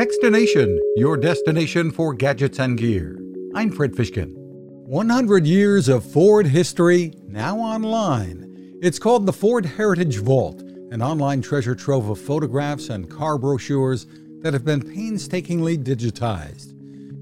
Techstination, your destination for gadgets and gear. I'm Fred Fishkin. 100 years of Ford history, now online. It's called the Ford Heritage Vault, an online treasure trove of photographs and car brochures that have been painstakingly digitized.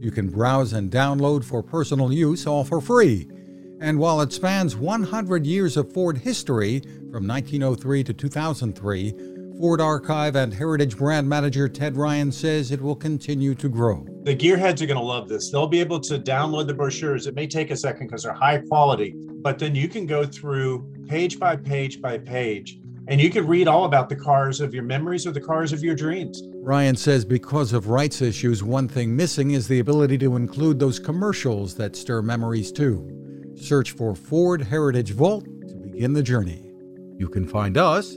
You can browse and download for personal use, all for free. And while it spans 100 years of Ford history, from 1903 to 2003, Ford Archive and Heritage Brand Manager Ted Ryan says it will continue to grow. The gearheads are going to love this. They'll be able to download the brochures. It may take a second because they're high quality, but then you can go through page by page by page and you can read all about the cars of your memories or the cars of your dreams. Ryan says because of rights issues, one thing missing is the ability to include those commercials that stir memories too. Search for Ford Heritage Vault to begin the journey. You can find us